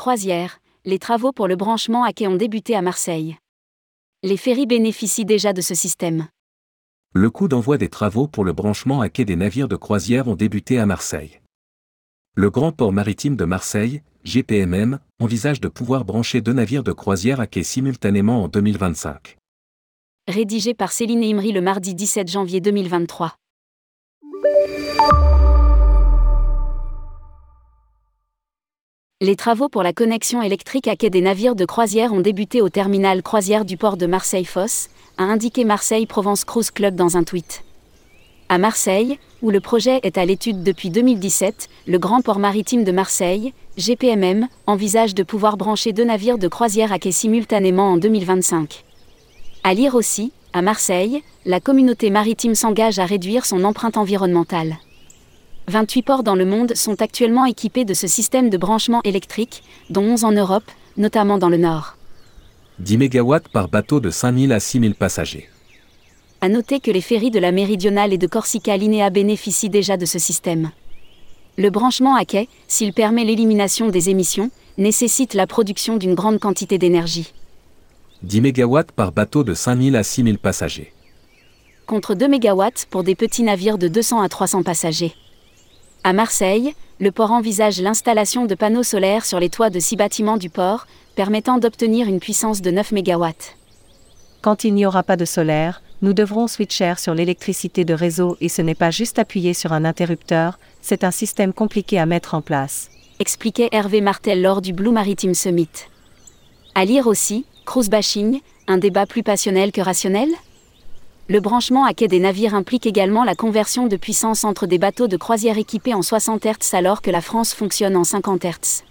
Croisière, les travaux pour le branchement à quai ont débuté à Marseille. Les ferries bénéficient déjà de ce système. Le coup d'envoi des travaux pour le branchement à quai des navires de croisière ont débuté à Marseille. Le Grand Port Maritime de Marseille, GPMM, envisage de pouvoir brancher deux navires de croisière à quai simultanément en 2025. Rédigé par Céline Imri le mardi 17 janvier 2023. Les travaux pour la connexion électrique à quai des navires de croisière ont débuté au terminal croisière du port de Marseille-Fosse, a indiqué Marseille Provence Cruise Club dans un tweet. À Marseille, où le projet est à l'étude depuis 2017, le Grand Port Maritime de Marseille, GPMM, envisage de pouvoir brancher deux navires de croisière à quai simultanément en 2025. À lire aussi, à Marseille, la communauté maritime s'engage à réduire son empreinte environnementale. 28 ports dans le monde sont actuellement équipés de ce système de branchement électrique, dont 11 en Europe, notamment dans le Nord. 10 MW par bateau de 5000 à 6000 passagers. À noter que les ferries de la Méridionale et de Corsica Linea bénéficient déjà de ce système. Le branchement à quai, s'il permet l'élimination des émissions, nécessite la production d'une grande quantité d'énergie. 10 MW par bateau de 5000 à 6000 passagers. Contre 2 MW pour des petits navires de 200 à 300 passagers. À Marseille, le port envisage l'installation de panneaux solaires sur les toits de six bâtiments du port, permettant d'obtenir une puissance de 9 MW. Quand il n'y aura pas de solaire, nous devrons switcher sur l'électricité de réseau et ce n'est pas juste appuyer sur un interrupteur, c'est un système compliqué à mettre en place. Expliquait Hervé Martel lors du Blue Maritime Summit. À lire aussi, cruise bashing, un débat plus passionnel que rationnel? Le branchement à quai des navires implique également la conversion de puissance entre des bateaux de croisière équipés en 60 Hz alors que la France fonctionne en 50 Hz.